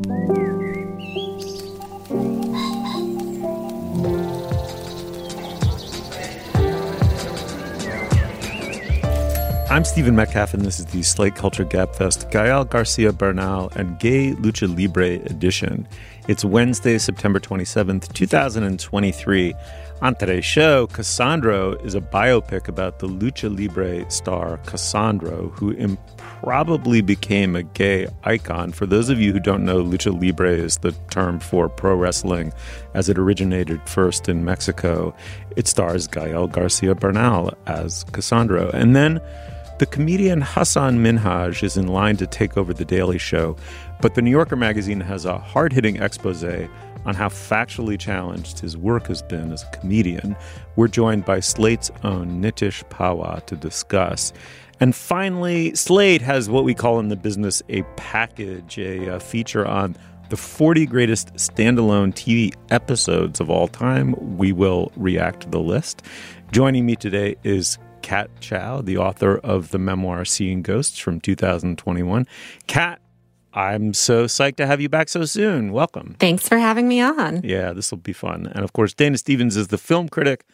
I'm Stephen Metcalf, and this is the Slate Culture Gabfest Gael Garcia Bernal and Gay Lucha Libre edition. It's Wednesday, September 27th, 2023. On today's show, Cassandro is a biopic about the Lucha Libre star Cassandro, who improbably became a gay icon. For those of you who don't know, Lucha Libre is the term for pro wrestling as it originated first in Mexico. It stars Gael Garcia Bernal as Cassandro. And then the comedian Hasan Minhaj is in line to take over The Daily Show, but The New Yorker magazine has a hard hitting expose on how factually challenged his work has been as a comedian. We're joined by Slate's own Nitish Pahwa to discuss. And finally, Slate has what we call in the business a package, a, a feature on the 40 greatest standalone TV episodes of all time. We will react to the list. Joining me today is Kat Chow, the author of the memoir Seeing Ghosts from 2021. Kat, I'm so psyched to have you back so soon. Welcome. Thanks for having me on. Yeah, this will be fun. And of course, Dana Stevens is the film critic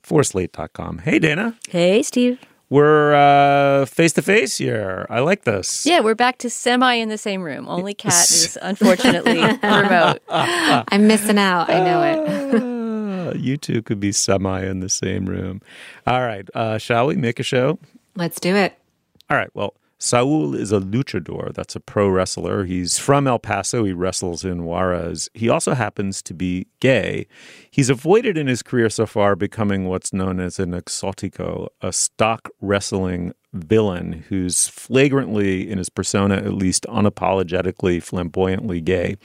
for Slate.com. Hey, Dana. Hey, Steve. We're face to face here. I like this. Yeah, we're back to semi in the same room. Only Kat is unfortunately remote. I'm missing out. I know it. you two could be semi in the same room. All right. Uh, shall we make a show? Let's do it. All right. Well, Saul is a luchador. That's a pro wrestler. He's from El Paso. He wrestles in Juarez. He also happens to be gay. He's avoided in his career so far becoming what's known as an exotico, a stock wrestling villain who's flagrantly, in his persona at least, unapologetically, flamboyantly gay.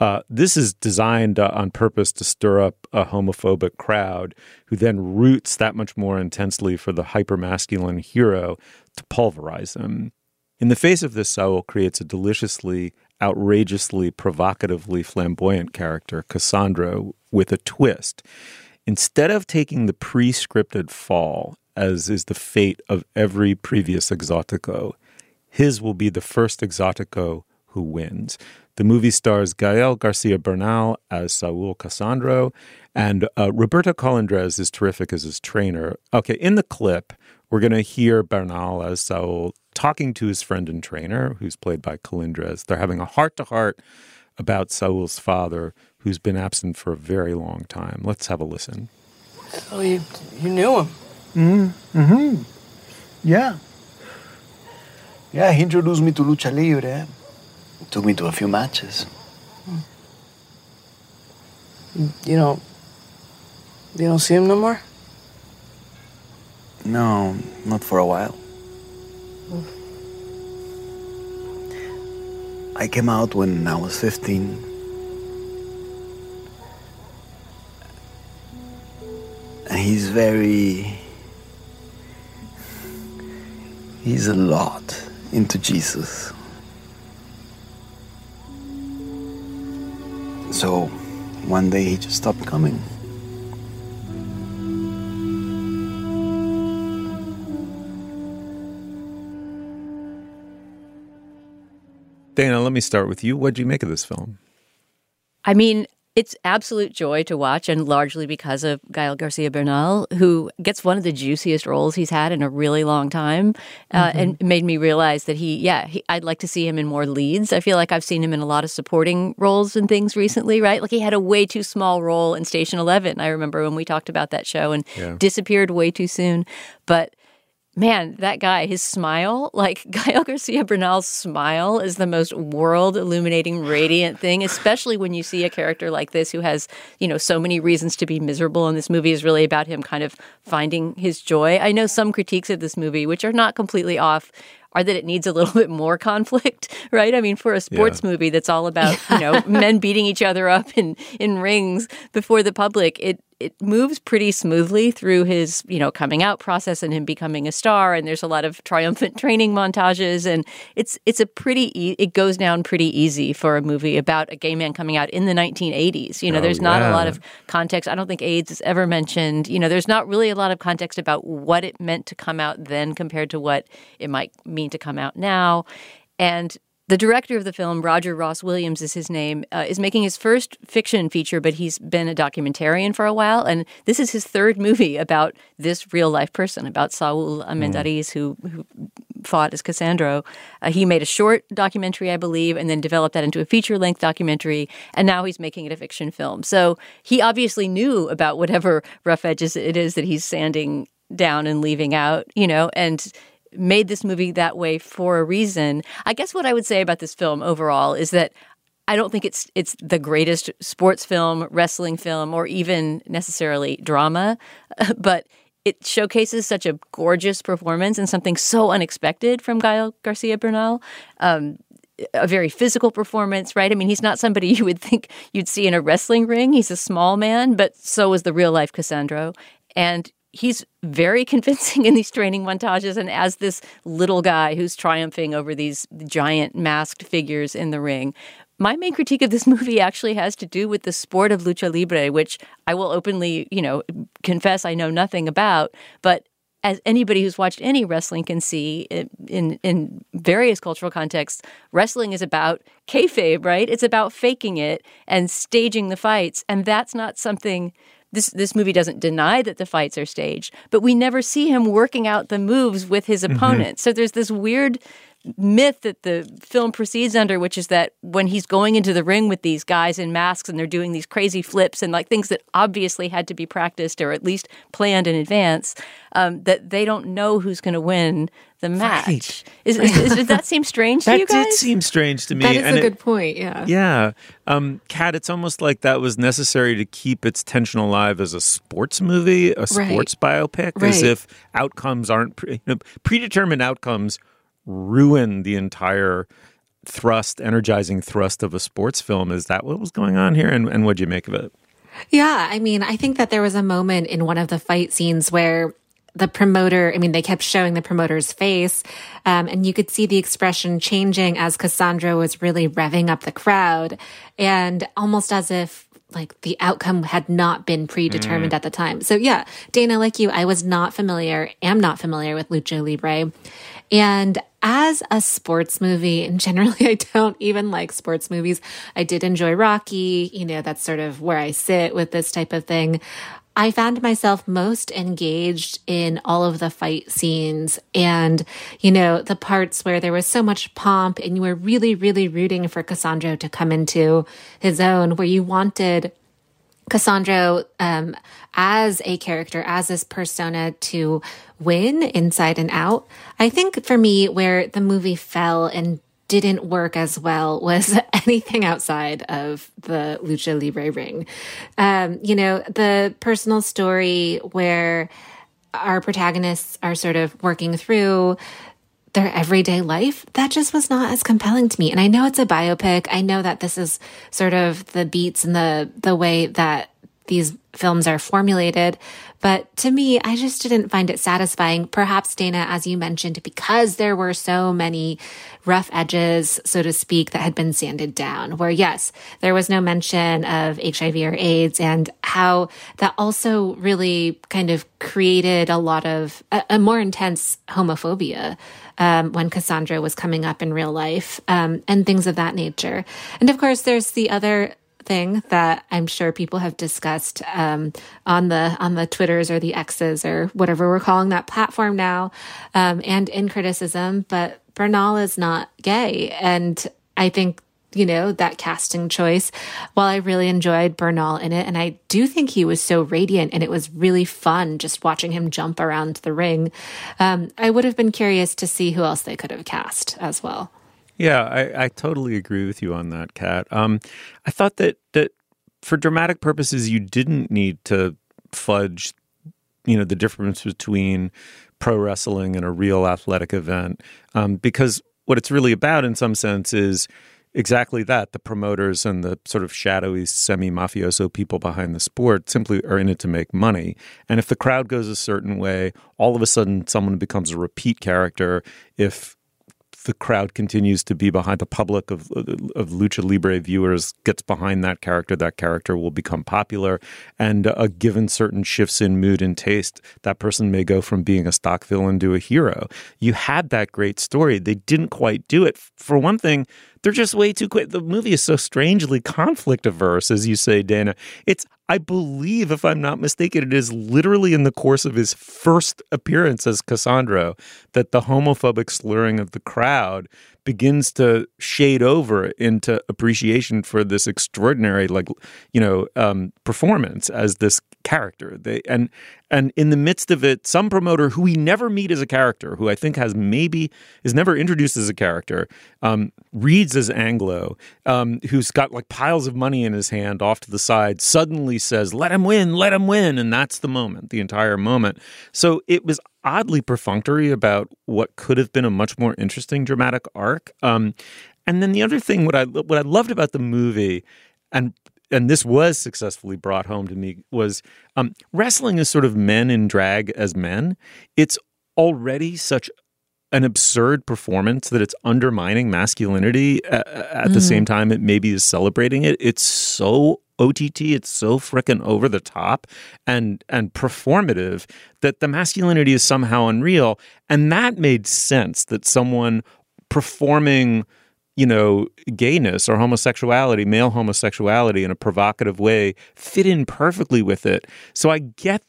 Uh, this is designed uh, on purpose to stir up a homophobic crowd who then roots that much more intensely for the hypermasculine hero to pulverize him. In the face of this, Saul creates a deliciously, outrageously, provocatively flamboyant character, Cassandro, with a twist. Instead of taking the pre scripted fall as is the fate of every previous exotico. His will be the first exotico who wins. The movie stars Gael Garcia Bernal as Saul Cassandro, and uh, Roberto Colindrez is terrific as his trainer. Okay, in the clip, we're going to hear Bernal as Saul talking to his friend and trainer, who's played by Colindrez. They're having a heart to heart about Saul's father, who's been absent for a very long time. Let's have a listen. Oh, you, you knew him? Mm-hmm. mm-hmm. Yeah. Yeah, he introduced me to lucha libre. Took me to a few matches. You don't. You don't see him no more. No, not for a while. I came out when I was 15. And he's very He's a lot into Jesus. So one day he just stopped coming. Dana, let me start with you. What did you make of this film? I mean, it's absolute joy to watch, and largely because of Gael Garcia Bernal, who gets one of the juiciest roles he's had in a really long time, uh, mm-hmm. and made me realize that he, yeah, he, I'd like to see him in more leads. I feel like I've seen him in a lot of supporting roles and things recently, right? Like he had a way too small role in Station Eleven. I remember when we talked about that show and yeah. disappeared way too soon, but man, that guy, his smile, like Gael Garcia Bernal's smile is the most world illuminating, radiant thing, especially when you see a character like this who has, you know, so many reasons to be miserable. And this movie is really about him kind of finding his joy. I know some critiques of this movie, which are not completely off, are that it needs a little bit more conflict, right? I mean, for a sports yeah. movie that's all about, you know, men beating each other up in, in rings before the public, it it moves pretty smoothly through his, you know, coming out process and him becoming a star. And there's a lot of triumphant training montages, and it's it's a pretty e- it goes down pretty easy for a movie about a gay man coming out in the 1980s. You know, oh, there's not yeah. a lot of context. I don't think AIDS is ever mentioned. You know, there's not really a lot of context about what it meant to come out then compared to what it might mean to come out now, and The director of the film, Roger Ross Williams is his name, uh, is making his first fiction feature, but he's been a documentarian for a while. And this is his third movie about this real life person, about Saul Armendariz, mm. who, who fought as Cassandro. Uh, he made a short documentary, I believe, and then developed that into a feature length documentary. And now he's making it a fiction film. So he obviously knew about whatever rough edges it is that he's sanding down and leaving out, you know, and made this movie that way for a reason. I guess what I would say about this film overall is that I don't think it's it's the greatest sports film, wrestling film, or even necessarily drama, but it showcases such a gorgeous performance and something so unexpected from Gael Garcia Bernal. Um, a very physical performance, right? I mean, he's not somebody you would think you'd see in a wrestling ring. He's a small man, but so is the real life Cassandro. And he's very convincing in these training montages and as this little guy who's triumphing over these giant masked figures in the ring. My main critique of this movie actually has to do with the sport of lucha libre, which I will openly, you know, confess I know nothing about, but as anybody who's watched any wrestling can see in in various cultural contexts, wrestling is about kayfabe, right? It's about faking it and staging the fights, and that's not something this this movie doesn't deny that the fights are staged, but we never see him working out the moves with his mm-hmm. opponent. Mm-hmm. So there's this weird myth that the film proceeds under, which is that when he's going into the ring with these guys in masks and they're doing these crazy flips and like things that obviously had to be practiced or at least planned in advance, um, that they don't know who's going to win the match. Right. Is, is, is, does that seem strange to you guys? That did seem strange to me. That is and a good point. Yeah. Yeah. Um, Kat, it's almost like that was necessary to keep its tension alive as a sports movie, a sports right. biopic, right. as if outcomes aren't pre- you know, predetermined outcomes ruin the entire thrust, energizing thrust of a sports film. Is that what was going on here? And, and what'd you make of it? Yeah, I mean, I think that there was a moment in one of the fight scenes where the promoter, I mean, they kept showing the promoter's face, um, and you could see the expression changing as Cassandro was really revving up the crowd, and almost as if like the outcome had not been predetermined mm. at the time. So yeah, Dana, like you, I was not familiar, am not familiar with Lucha Libre. And as a sports movie, and generally I don't even like sports movies, I did enjoy Rocky. You know, that's sort of where I sit with this type of thing. I found myself most engaged in all of the fight scenes and, you know, the parts where there was so much pomp and you were really, really rooting for Cassandro to come into his own, where you wanted Cassandro um, as a character, as this persona to win inside and out. I think for me, where the movie fell and didn't work as well was anything outside of the lucha libre ring. Um, you know, the personal story where our protagonists are sort of working through their everyday life, that just was not as compelling to me. And I know it's a biopic. I know that this is sort of the beats and the the way that these films are formulated. But to me, I just didn't find it satisfying. Perhaps, Dana, as you mentioned, because there were so many rough edges, so to speak, that had been sanded down, where yes, there was no mention of HIV or AIDS and how that also really kind of created a lot of a, a more intense homophobia. Um, when Cassandro was coming up in real life, um, and things of that nature. And of course, there's the other thing that I'm sure people have discussed um, on the on the Twitters or the X's or whatever we're calling that platform now, um, and in criticism. But Bernal is not gay, and I think you know that casting choice. While I really enjoyed Bernal in it, and I do think he was so radiant, and it was really fun just watching him jump around the ring. Um, I would have been curious to see who else they could have cast as well. Yeah, I, I totally agree with you on that, Kat. Um, I thought that that for dramatic purposes, you didn't need to fudge, you know, the difference between pro wrestling and a real athletic event, um, because what it's really about, in some sense, is exactly that. The promoters and the sort of shadowy semi mafioso people behind the sport simply are in it to make money. And if the crowd goes a certain way, all of a sudden someone becomes a repeat character. If the crowd continues to be behind the public of of lucha libre viewers gets behind that character that character will become popular. And a given certain shifts in mood and taste that person may go from being a stock villain to a hero. You had that great story. They didn't quite do it. For one thing they're just way too quick. The movie is so strangely conflict averse as you say dana. It's I believe, if I'm not mistaken, it is literally in the course of his first appearance as Cassandro that the homophobic slurring of the crowd begins to shade over into appreciation for this extraordinary, like you know, um, performance as this character. They and and in the midst of it, some promoter who we never meet as a character, who I think has maybe is never introduced as a character, um, reads as Anglo, um, who's got like piles of money in his hand off to the side, suddenly says, "Let him win, let him win," and that's the moment, the entire moment. So it was oddly perfunctory about what could have been a much more interesting dramatic arc. Um, and then the other thing, what I what I loved about the movie, and and this was successfully brought home to me, was um, wrestling is sort of men in drag as men. It's already such an absurd performance that it's undermining masculinity at, at mm. the same time it maybe is celebrating it. It's so OTT, it's so freaking over the top and and performative that the masculinity is somehow unreal. And that made sense that someone performing, you know, gayness or homosexuality, male homosexuality in a provocative way fit in perfectly with it. So I get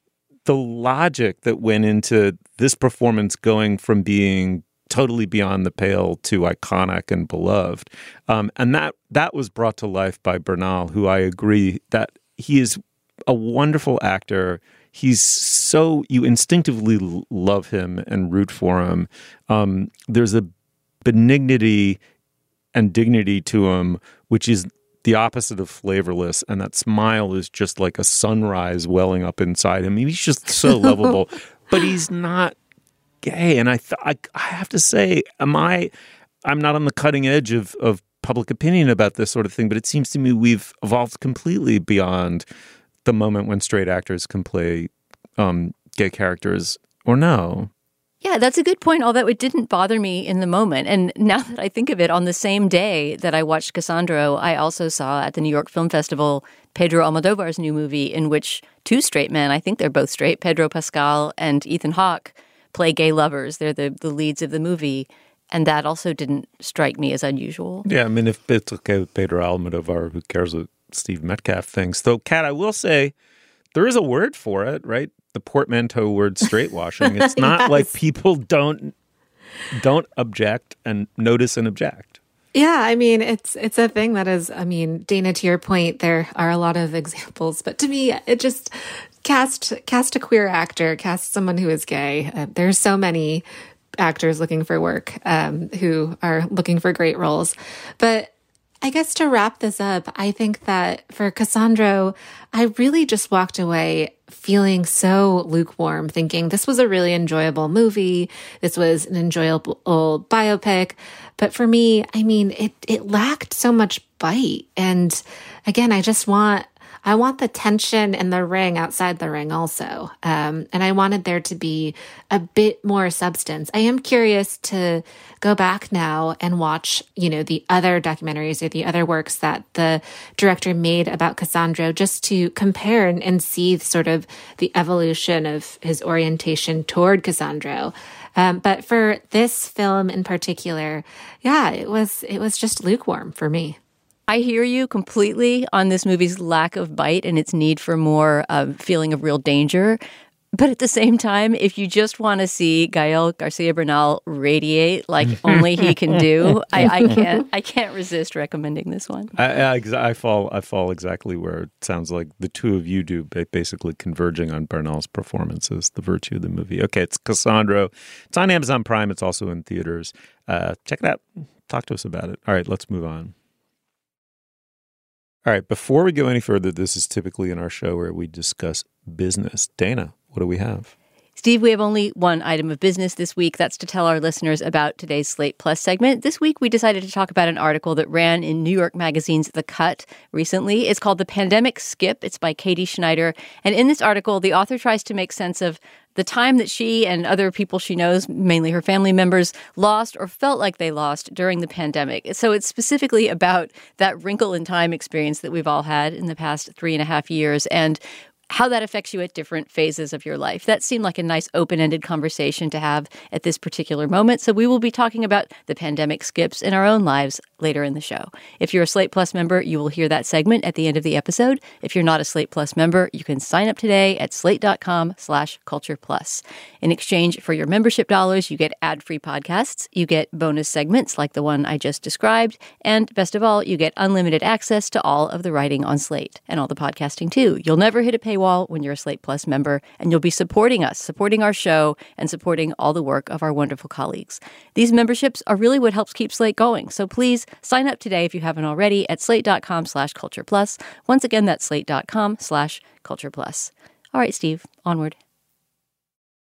the logic that went into this performance going from being totally beyond the pale to iconic and beloved. Um, and that that was brought to life by Bernal, who I agree that he is a wonderful actor. He's so you instinctively love him and root for him. Um, there's a benignity and dignity to him, which is the opposite of flavorless. And that smile is just like a sunrise welling up inside him. He's just so lovable, but he's not gay. And I, th- I, I have to say, am I? I'm not on the cutting edge of of public opinion about this sort of thing, but it seems to me we've evolved completely beyond the moment when straight actors can play um, gay characters or no. Yeah, that's a good point. Although it didn't bother me in the moment. And now that I think of it, on the same day that I watched Cassandro, I also saw at the New York Film Festival Pedro Almodovar's new movie, in which two straight men, I think they're both straight, Pedro Pascal and Ethan Hawke, play gay lovers. They're the, the leads of the movie. And that also didn't strike me as unusual. Yeah, I mean, if it's okay with Pedro Almodovar, who cares what Steve Metcalf thinks? Though, Kat, I will say there is a word for it, right? The portmanteau word straight washing. It's not yes. like people don't don't object and notice and object. Yeah, I mean it's it's a thing that is I mean Dana to your point there are a lot of examples but to me it just cast cast a queer actor, cast someone who is gay. Uh, there's so many actors looking for work um, who are looking for great roles, but I guess to wrap this up, I think that for Cassandro, I really just walked away feeling so lukewarm, thinking this was a really enjoyable movie. This was an enjoyable biopic. But for me, I mean, it, it lacked so much bite. And again, I just want I want the tension in the ring outside the ring also. Um, and I wanted there to be a bit more substance. I am curious to go back now and watch, you know, the other documentaries or the other works that the director made about Cassandro just to compare and, and see sort of the evolution of his orientation toward Cassandro. Um, but for this film in particular, yeah, it was it was just lukewarm for me. I hear you completely on this movie's lack of bite and its need for more uh, feeling of real danger. But at the same time, if you just want to see Gael Garcia Bernal radiate like only he can do, I, I, can't. I can't resist recommending this one. I, I, I, fall. I fall exactly where it sounds like the two of you do, basically converging on Bernal's performances, the virtue of the movie. Okay, it's Cassandro. It's on Amazon Prime. It's also in theaters. Uh, check it out. Talk to us about it. All right, let's move on. All right, before we go any further, this is typically in our show where we discuss business. Dana, what do we have? Steve, we have only one item of business this week. That's to tell our listeners about today's Slate Plus segment. This week, we decided to talk about an article that ran in New York Magazine's The Cut recently. It's called The Pandemic Skip. It's by Katy Schneider. And in this article, the author tries to make sense of the time that she and other people she knows, mainly her family members, lost or felt like they lost during the pandemic. So it's specifically about that wrinkle in time experience that we've all had in the past three and a half years. And how that affects you at different phases of your life. That seemed like a nice open ended conversation to have at this particular moment. So we will be talking about the pandemic skips in our own lives later in the show. If you're a Slate Plus member, you will hear that segment at the end of the episode. If you're not a Slate Plus member, you can sign up today at slate.com slash culture plus. In exchange for your membership dollars, you get ad-free podcasts, you get bonus segments like the one I just described, and best of all, you get unlimited access to all of the writing on Slate and all the podcasting too. You'll never hit a paywall when you're a Slate Plus member, and you'll be supporting us, supporting our show, and supporting all the work of our wonderful colleagues. These memberships are really what helps keep Slate going. So please sign up today if you haven't already at slate.com slash culture plus. Once again, that's slate.com slash culture plus. All right, Steve, onward.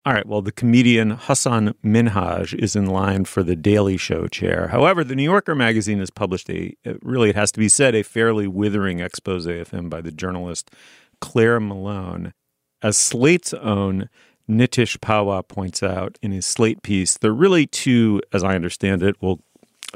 All right. Well, the comedian Hasan Minhaj is in line for the Daily Show chair. However, the New Yorker magazine has published a, uh, really, it has to be said, a fairly withering expose of him by the journalist Claire Malone. As Slate's own Nitish Pahwa points out in his Slate piece, there are really two, as I understand it, we'll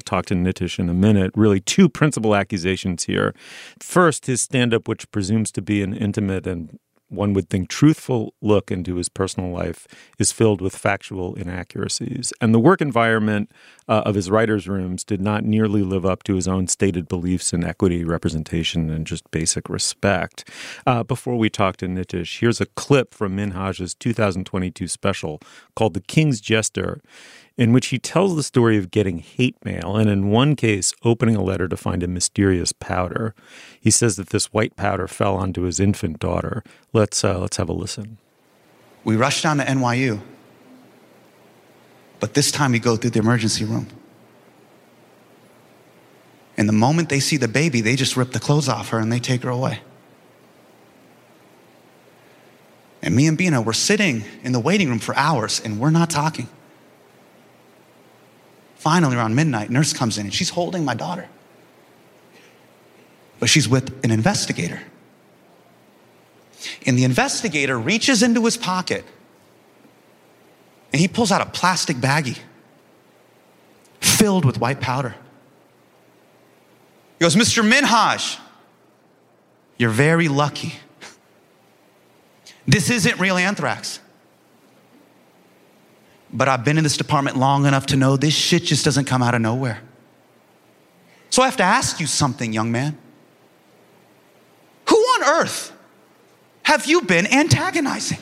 talk to Nitish in a minute, really two principal accusations here. First, his stand up, which presumes to be an intimate and one would think, truthful look into his personal life is filled with factual inaccuracies. And the work environment uh, of his writers' rooms did not nearly live up to his own stated beliefs in equity, representation, and just basic respect. Uh, before we talk to Nitish, here's a clip from Minhaj's 2022 special called The King's Jester in which he tells the story of getting hate mail and, in one case, opening a letter to find a mysterious powder. He says that this white powder fell onto his infant daughter. Let's uh, let's have a listen. We rush down to NYU, but this time we go through the emergency room. And the moment they see the baby, they just rip the clothes off her and they take her away. And me and Beena, we're sitting in the waiting room for hours and we're not talking. Finally, around midnight, nurse comes in and she's holding my daughter. But she's with an investigator. And the investigator reaches into his pocket and he pulls out a plastic baggie filled with white powder. He goes, Mr. Minhaj, you're very lucky. This isn't real anthrax. But I've been in this department long enough to know this shit just doesn't come out of nowhere. So I have to ask you something, young man. Who on earth have you been antagonizing?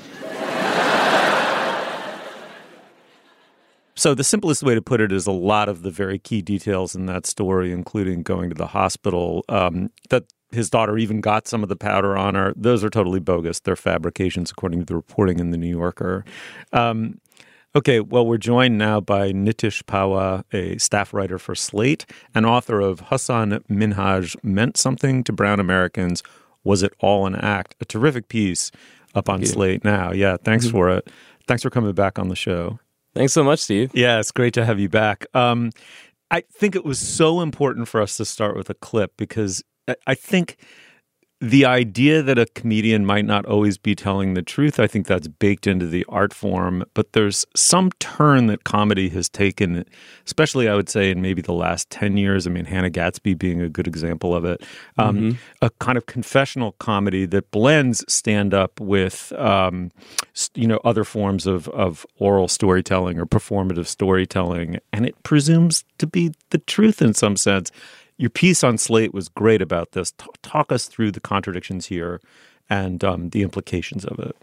So, the simplest way to put it is a lot of the very key details in that story, including going to the hospital, um, that his daughter even got some of the powder on her. Those are totally bogus. They're fabrications, according to the reporting in the New Yorker. Um, Okay, well, we're joined now by Nitish Pahwa, a staff writer for Slate and author of Hasan Minhaj Meant Something to Brown Americans. Was It All an Act? A terrific piece up on Slate now. Yeah, thanks mm-hmm. for it. Thanks for coming back on the show. Thanks so much, Steve. Yeah, it's great to have you back. Um, I think it was so important for us to start with a clip because I think the idea that a comedian might not always be telling the truth, I think that's baked into the art form. But there's some turn that comedy has taken, especially I would say in maybe the last 10 years. I mean, Hannah Gadsby being a good example of it. Um, mm-hmm. A kind of confessional comedy that blends stand up with, um, you know, other forms of, of oral storytelling or performative storytelling. And it presumes to be the truth in some sense. Your piece on Slate was great about this. T- talk us through the contradictions here and um, the implications of it.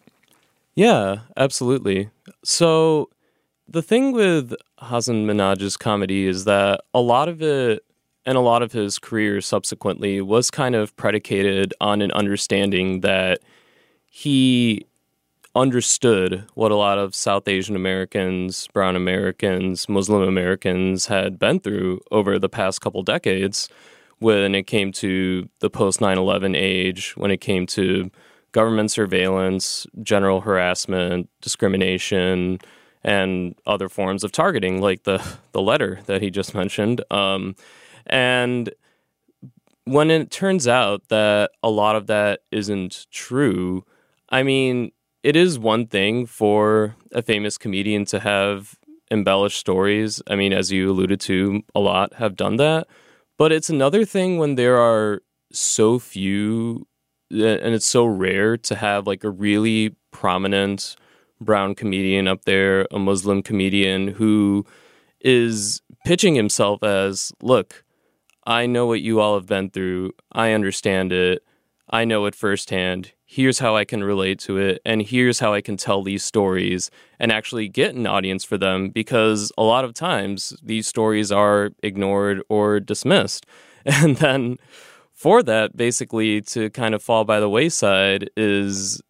Yeah, absolutely. So the thing with Hasan Minhaj's comedy is that a lot of it and a lot of his career subsequently was kind of predicated on an understanding that he understood what a lot of South Asian Americans, Brown Americans, Muslim Americans had been through over the past couple decades when it came to the post 9 11 age, when it came to government surveillance, general harassment, discrimination, and other forms of targeting, like the the letter that he just mentioned. Um, and when it turns out that a lot of that isn't true, I mean, it is one thing for a famous comedian to have embellished stories. I mean, as you alluded to, a lot have done that. But it's another thing when there are so few and it's so rare to have like a really prominent brown comedian up there, a Muslim comedian who is pitching himself as, look, I know what you all have been through. I understand it. I know it firsthand. Here's how I can relate to it. And here's how I can tell these stories and actually get an audience for them because a lot of times these stories are ignored or dismissed. And then for that, basically, to kind of fall by the wayside is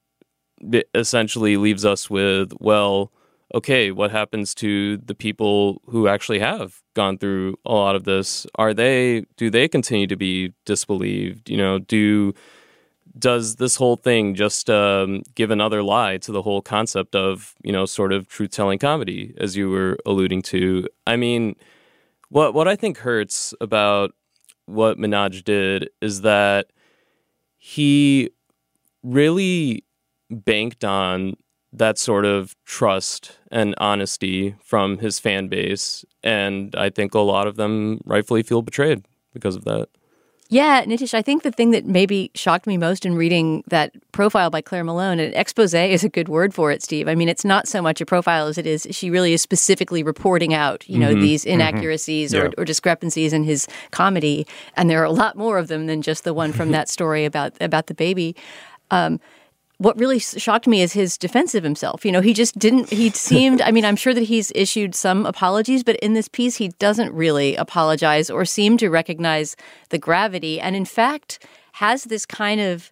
essentially leaves us with, well, okay, what happens to the people who actually have gone through a lot of this? Are they do they continue to be disbelieved? You know, do does this whole thing just um, give another lie to the whole concept of you know sort of truth telling comedy, as you were alluding to? I mean, what what I think hurts about what Minhaj did is that he really banked on that sort of trust and honesty from his fan base. And I think a lot of them rightfully feel betrayed because of that. Yeah, Nitish, I think the thing that maybe shocked me most in reading that profile by Claire Malone, an expose is a good word for it, Steve. I mean, it's not so much a profile as it is, she really is specifically reporting out, you know, mm-hmm. these mm-hmm. inaccuracies mm-hmm. or, or, discrepancies in his comedy. And there are a lot more of them than just the one from that story about, about the baby. Um, what really shocked me is his defense of himself. You know, he just didn't, he seemed, I mean, I'm sure that he's issued some apologies, but in this piece, he doesn't really apologize or seem to recognize the gravity. And in fact, has this kind of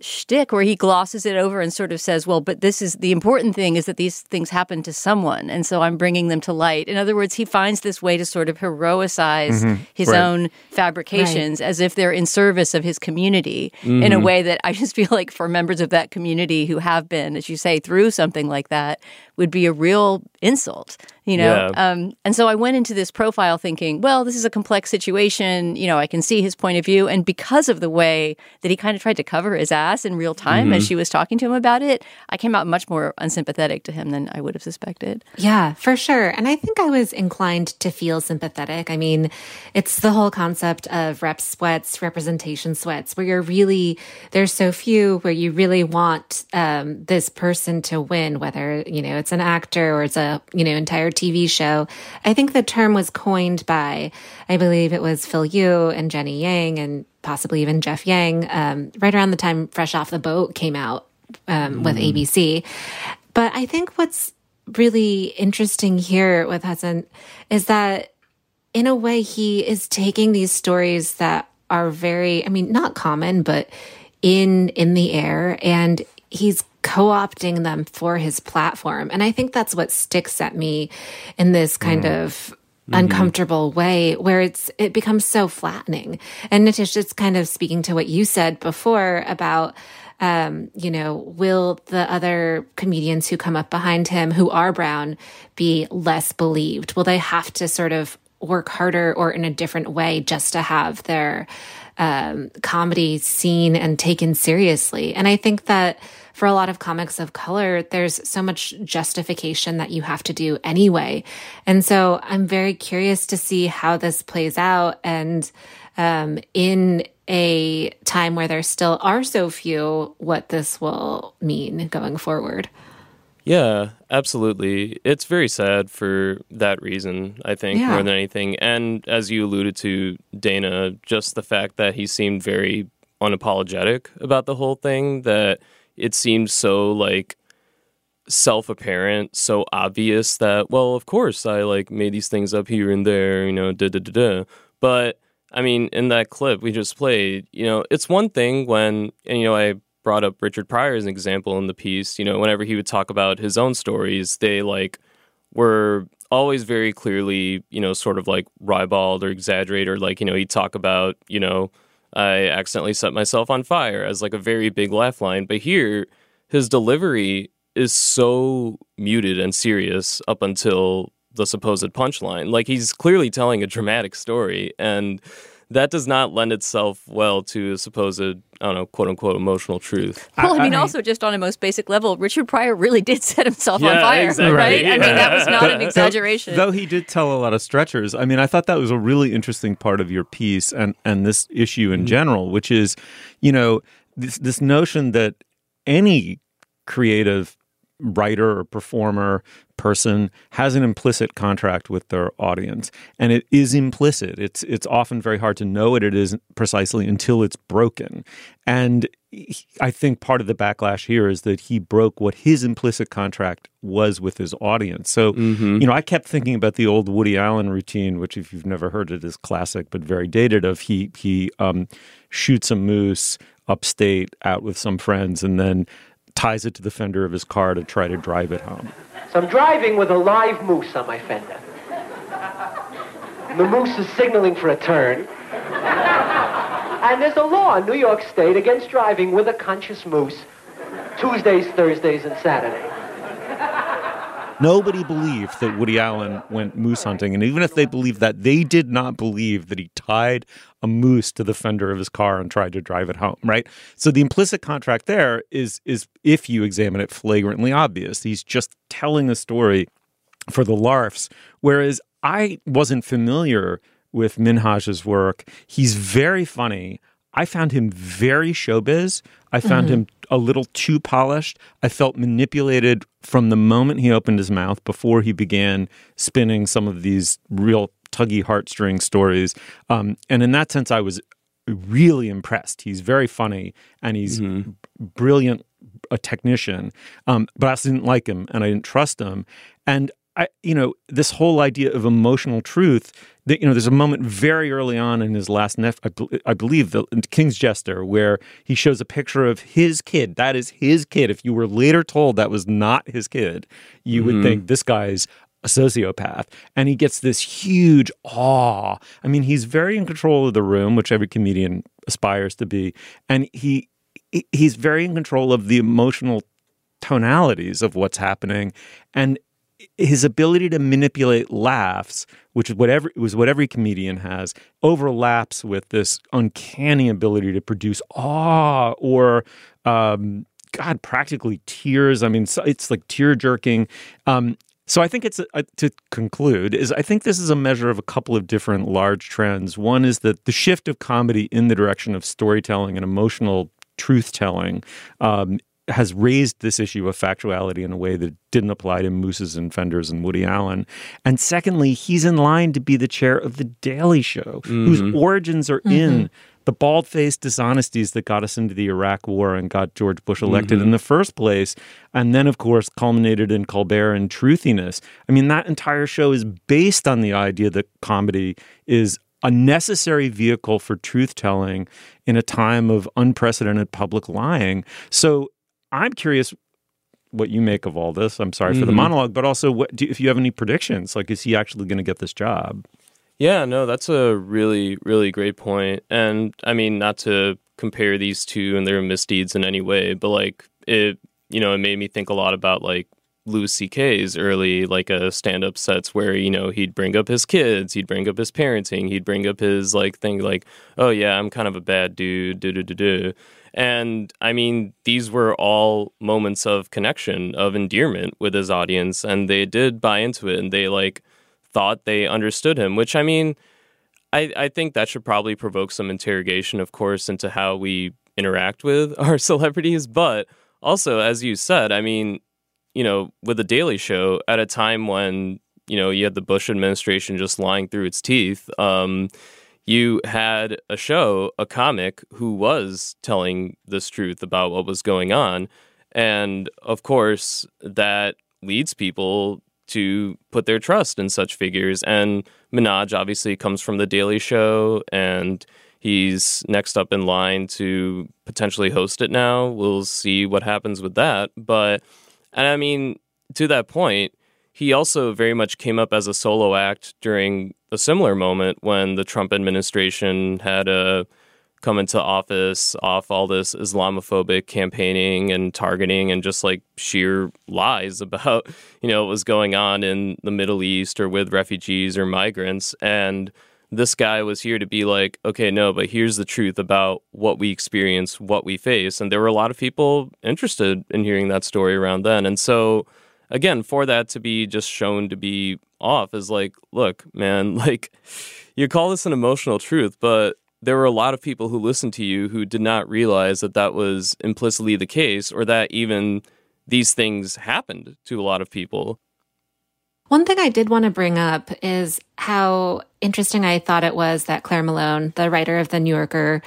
shtick where he glosses it over and sort of says, well, but this is the important thing is that these things happen to someone. And so I'm bringing them to light. In other words, he finds this way to sort of heroicize mm-hmm. his right. own fabrications right. as if they're in service of his community mm-hmm. in a mm-hmm. way that I just feel like for members of that community who have been, as you say, through something like that, would be a real insult you know? Yeah. um, and so i went into this profile thinking well this is a complex situation you know i can see his point of view. And because of the way that he kind of tried to cover his ass in real time mm-hmm. as she was talking to him about it i came out much more unsympathetic to him than i would have suspected. Yeah for sure. And i think i was inclined to feel sympathetic. I mean it's the whole concept of rep sweats representation sweats where you're really there's so few where you really want um, this person to win whether you know it's an actor or it's a, you know, entire TV show. I think the term was coined by, I believe it was Phil Yu and Jenny Yang and possibly even Jeff Yang, um, right around the time Fresh Off the Boat came out um, mm. with ABC. But I think what's really interesting here with Hasan is that in a way he is taking these stories that are very, I mean, not common, but in in the air and he's co-opting them for his platform. And I think that's what sticks at me in this kind mm. of mm-hmm. uncomfortable way where it's it becomes so flattening. And Nitish, it's kind of speaking to what you said before about um, you know, will the other comedians who come up behind him who are brown be less believed? Will they have to sort of work harder or in a different way just to have their um, comedy seen and taken seriously? And I think that for a lot of comics of color, there's so much justification that you have to do anyway. And so I'm very curious to see how this plays out. And um, in a time where there still are so few, what this will mean going forward. Yeah, absolutely. It's very sad for that reason, I think, yeah. more than anything. And as you alluded to, Dana, just the fact that he seemed very unapologetic about the whole thing, that it seemed so like self apparent, so obvious that well, of course I like made these things up here and there, you know, da da da da. But I mean, in that clip we just played, you know, it's one thing when and you know I brought up Richard Pryor as an example in the piece. You know, whenever he would talk about his own stories, they like were always very clearly, you know, sort of like ribald or exaggerated or like, you know, he'd talk about, you know, I accidentally set myself on fire as like a very big laugh line. But here, his delivery is so muted and serious up until the supposed punchline. Like he's clearly telling a dramatic story, and that does not lend itself well to a supposed, I don't know, quote unquote, emotional truth. Well, I, I mean, mean- also just on a most basic level, Richard Pryor really did set himself on fire, exactly. right? I mean, that was not an exaggeration. Though he did tell a lot of stretchers. I mean, I thought that was a really interesting part of your piece and and this issue in mm. general, which is, you know, this this notion that any creative writer or performer person has an implicit contract with their audience and it is implicit. It's it's often very hard to know what it is precisely until it's broken. And i think part of the backlash here is that he broke what his implicit contract was with his audience. So you know i kept thinking about the old woody allen routine which if you've never heard it is classic but very dated of he he um, shoots a moose upstate out with some friends and then ties it to the fender of his car to try to drive it home. So I'm driving with a live moose on my fender. And the moose is signaling for a turn. And there's a law in New York State against driving with a conscious moose Tuesdays, Thursdays, and Saturdays. Nobody believed that Woody Allen went moose hunting, and even if they believed that, they did not believe that he tied a moose to the fender of his car and tried to drive it home. Right. So the implicit contract there is is if you examine it flagrantly obvious. He's just telling a story for the larfs. Whereas I wasn't familiar with Minhaj's work. He's very funny. I found him very showbiz. I found mm-hmm. him a little too polished. I felt manipulated from the moment he opened his mouth before he began spinning some of these real tuggy heartstring stories. Um, and in that sense, I was really impressed. He's very funny and he's brilliant a technician, um, but I also didn't like him and I didn't trust him. And I, you know, this whole idea of emotional truth. That, you know, there's a moment very early on in his last, nef- I, I believe, the King's Jester, where he shows a picture of his kid. That is his kid. If you were later told that was not his kid, you would mm-hmm. think this guy's a sociopath and he gets this huge awe i mean he's very in control of the room which every comedian aspires to be and he- he's very in control of the emotional tonalities of what's happening and his ability to manipulate laughs which is whatever was what every comedian has overlaps with this uncanny ability to produce awe or um god practically tears i mean it's like tear jerking um so I think it's uh, to conclude is I think this is a measure of a couple of different large trends. One is that the shift of comedy in the direction of storytelling and emotional truth telling um, has raised this issue of factuality in a way that didn't apply to Mooses and Fenders and Woody Allen. And secondly, he's in line to be the chair of the Daily Show, whose mm-hmm. origins are mm-hmm. in the bald faced dishonesties that got us into the Iraq War and got George Bush elected mm-hmm. in the first place. And then, of course, culminated in Colbert and truthiness. I mean, that entire show is based on the idea that comedy is a necessary vehicle for truth telling in a time of unprecedented public lying. So I'm curious what you make of all this. I'm sorry for the monologue, but also what, do, if you have any predictions. Like, is he actually going to get this job? Yeah, no, that's a really, really great point. And I mean, not to compare these two and their misdeeds in any way, but like it, you know, it made me think a lot about like Louis C.K.'s early like uh, stand-up sets where you know he'd bring up his kids, he'd bring up his parenting, he'd bring up his like thing like, oh yeah, I'm kind of a bad dude, do do do do. And I mean, these were all moments of connection, of endearment with his audience, and they did buy into it, and they like thought they understood him, which I mean, I, I think that should probably provoke some interrogation, of course, into how we interact with our celebrities. But also, as you said, I mean, you know, with the Daily Show at a time when, you know, you had the Bush administration just lying through its teeth, um, you had a show, a comic who was telling this truth about what was going on. And of course, that leads people to put their trust in such figures. And Minhaj obviously comes from The Daily Show, and he's next up in line to potentially host it now. We'll see what happens with that. But, and I mean, to that point, he also very much came up as a solo act during a similar moment when the Trump administration had a come into office off all this Islamophobic campaigning and targeting and just like sheer lies about, you know, what was going on in the Middle East or with refugees or migrants. And this guy was here to be like, okay, no, but here's the truth about what we experience, what we face. And there were a lot of people interested in hearing that story around then. And so, again, for that to be just shown to be off is like, look, man, like you call this an emotional truth, but there were a lot of people who listened to you who did not realize that that was implicitly the case or that even these things happened to a lot of people. One thing I did want to bring up is how interesting I thought it was that Claire Malone, the writer of the New Yorker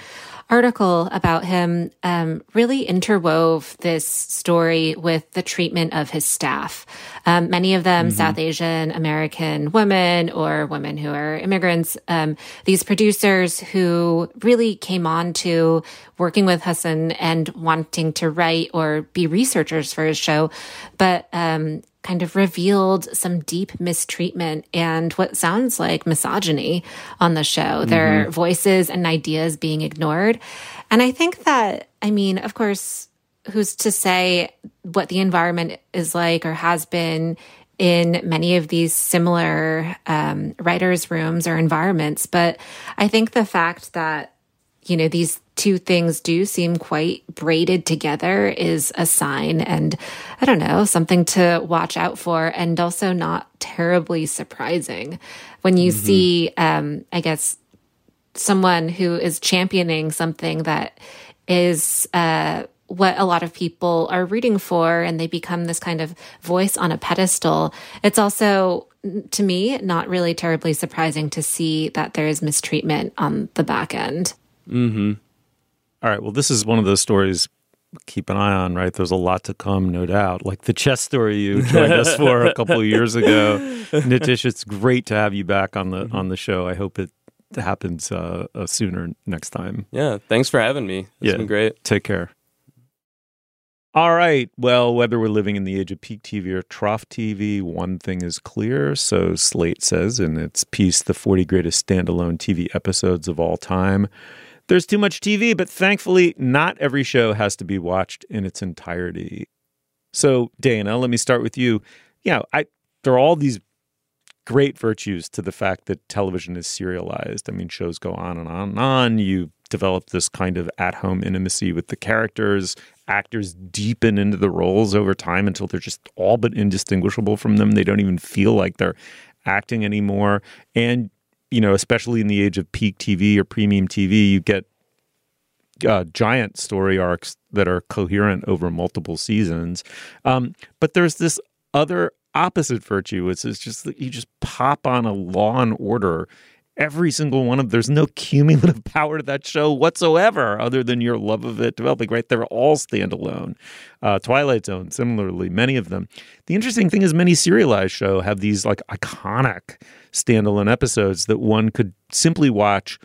article about him, um, really interwove this story with the treatment of his staff. Um, many of them mm-hmm. South Asian American women or women who are immigrants. Um, these producers who really came on to working with Hasan and wanting to write or be researchers for his show, but um, kind of revealed some deep mistreatment and what sounds like misogyny on the show. Mm-hmm. Their voices and ideas being ignored. And I think that, I mean, of course, who's to say what the environment is like or has been in many of these similar um, writers' rooms or environments. But I think the fact that, you know, these two things do seem quite braided together is a sign and I don't know, something to watch out for and also not terribly surprising when you mm-hmm. see, um, I guess, someone who is championing something that is, uh, what a lot of people are rooting for and they become this kind of voice on a pedestal. It's also to me not really terribly surprising to see that there is mistreatment on the back end. Mm-hmm. All right. Well, this is one of those stories keep an eye on, right? There's a lot to come, no doubt. Like the chess story you joined us for a couple of years ago. Nitish, it's great to have you back on the mm-hmm. on the show. I hope it happens uh, uh, sooner next time. Yeah, thanks for having me. It's yeah, been great. Take care. All right. Well, whether we're living in the age of peak TV or trough TV, one thing is clear. So Slate says in its piece, The 40 Greatest Standalone TV Episodes of All Time. There's too much TV, but thankfully, not every show has to be watched in its entirety. So, Dana, let me start with you. Yeah, I there are all these great virtues to the fact that television is serialized. I mean, shows go on and on and on. You develop this kind of at-home intimacy with the characters. Actors deepen into the roles over time until they're just all but indistinguishable from them. They don't even feel like they're acting anymore. And you know, especially in the age of peak TV or premium TV, you get uh, giant story arcs that are coherent over multiple seasons. Um, but there's this other opposite virtue. It's, is just that you just pop on a Law and Order. Every single one of there's no cumulative power to that show whatsoever, other than your love of it developing. Right, they're all standalone. Uh, Twilight Zone, similarly, many of them. The interesting thing is, many serialized show have these like iconic standalone episodes that one could simply watch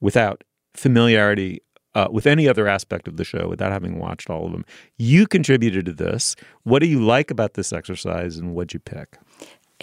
without familiarity uh, with any other aspect of the show without having watched all of them. You contributed to this. What do you like about this exercise and what'd you pick?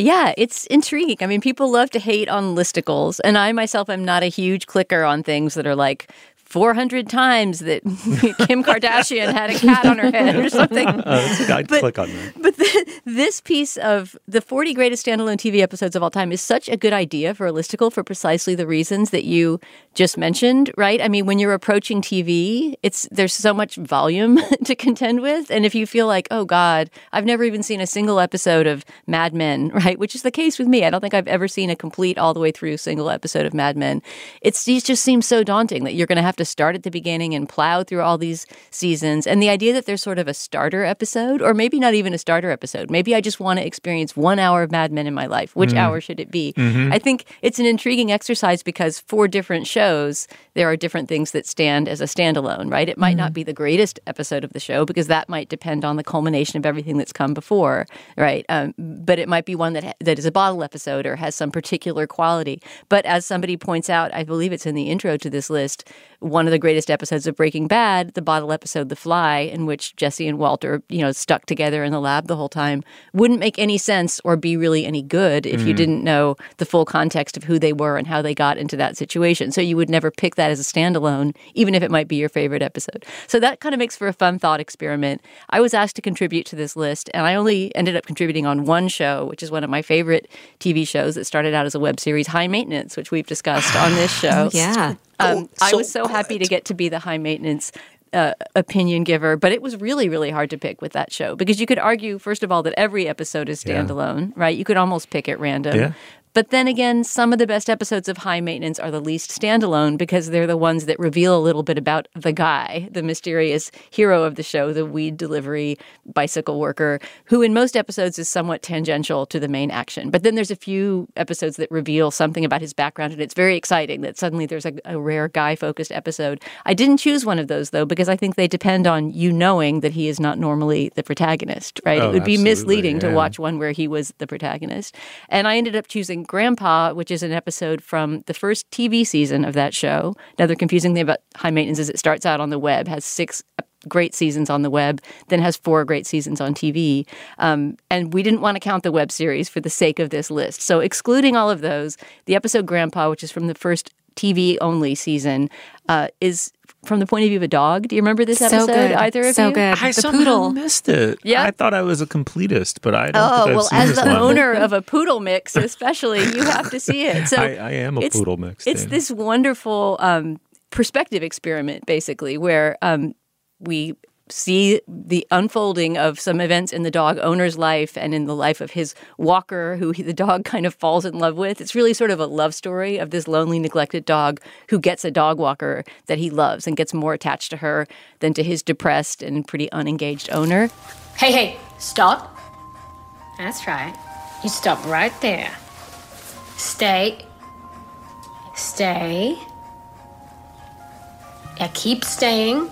Yeah, it's intriguing. I mean, people love to hate on listicles, and I myself am not a huge clicker on things that are like 400 times that Kim Kardashian had a cat on her head or something. Uh, I'd but, click on that. But the, this piece of the 40 greatest standalone TV episodes of all time is such a good idea for a listicle for precisely the reasons that you just mentioned, right? I mean, when you're approaching TV, it's there's so much volume to contend with, and if you feel like, oh God, I've never even seen a single episode of Mad Men, right? Which is the case with me. I don't think I've ever seen a complete all the way through single episode of Mad Men. It's it just seems so daunting that you're going to have to start at the beginning and plow through all these seasons. And the idea that there's sort of a starter episode, or maybe not even a starter episode. Maybe I just want to experience one hour of Mad Men in my life. Which mm. hour should it be? Mm-hmm. I think it's an intriguing exercise because for different shows, there are different things that stand as a standalone, right? It might mm. not be the greatest episode of the show because that might depend on the culmination of everything that's come before, right? Um, but it might be one that that is a bottle episode or has some particular quality. But as somebody points out, I believe it's in the intro to this list, one of the greatest episodes of Breaking Bad, the bottle episode The Fly, in which Jesse and Walter, you know, stuck together in the lab the whole time, wouldn't make any sense or be really any good if you mm. didn't know the full context of who they were and how they got into that situation. So you would never pick that as a standalone, even if it might be your favorite episode. So that kind of makes for a fun thought experiment. I was asked to contribute to this list, and I only ended up contributing on one show, which is one of my favorite TV shows that started out as a web series, High Maintenance, which we've discussed on this show. Yeah. Um, I was so happy to get to be the high maintenance uh, opinion giver, but it was really, really hard to pick with that show because you could argue, first of all, that every episode is Yeah. standalone, right? You could almost pick at random. Yeah. But then again, some of the best episodes of High Maintenance are the least standalone because they're the ones that reveal a little bit about the guy, the mysterious hero of the show, the weed delivery bicycle worker, who in most episodes is somewhat tangential to the main action. But then there's a few episodes that reveal something about his background, and it's very exciting that suddenly there's a, a rare guy focused episode. I didn't choose one of those though because I think they depend on you knowing that he is not normally the protagonist, right? Oh, it would be misleading to watch one where he was the protagonist. And I ended up choosing Grandpa, which is an episode from the first TV season of that show. Another confusing thing about High Maintenance is it starts out on the web, has six great seasons on the web, then has four great seasons on TV. Um, and we didn't want to count the web series for the sake of this list. So, excluding all of those, the episode Grandpa, which is from the first TV only season, uh, is from the point of view of a dog. Do you remember this So episode? good. Either of so you? good. I the somehow poodle. missed it. Yeah. I thought I was a completist, but I don't Oh think I've well, seen as the one. owner of a poodle mix, especially, you have to see it. So I, I am a it's- poodle mix. It's Dana. this wonderful um, perspective experiment, basically, where um, we see the unfolding of some events in the dog owner's life and in the life of his walker, who he, the dog kind of falls in love with. It's really sort of a love story of this lonely, neglected dog who gets a dog walker that he loves and gets more attached to her than to his depressed and pretty unengaged owner. Hey, hey, stop. That's right. You stop right there. Stay. Stay. Yeah, keep staying.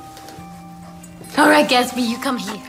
All right, Gatsby, you come here.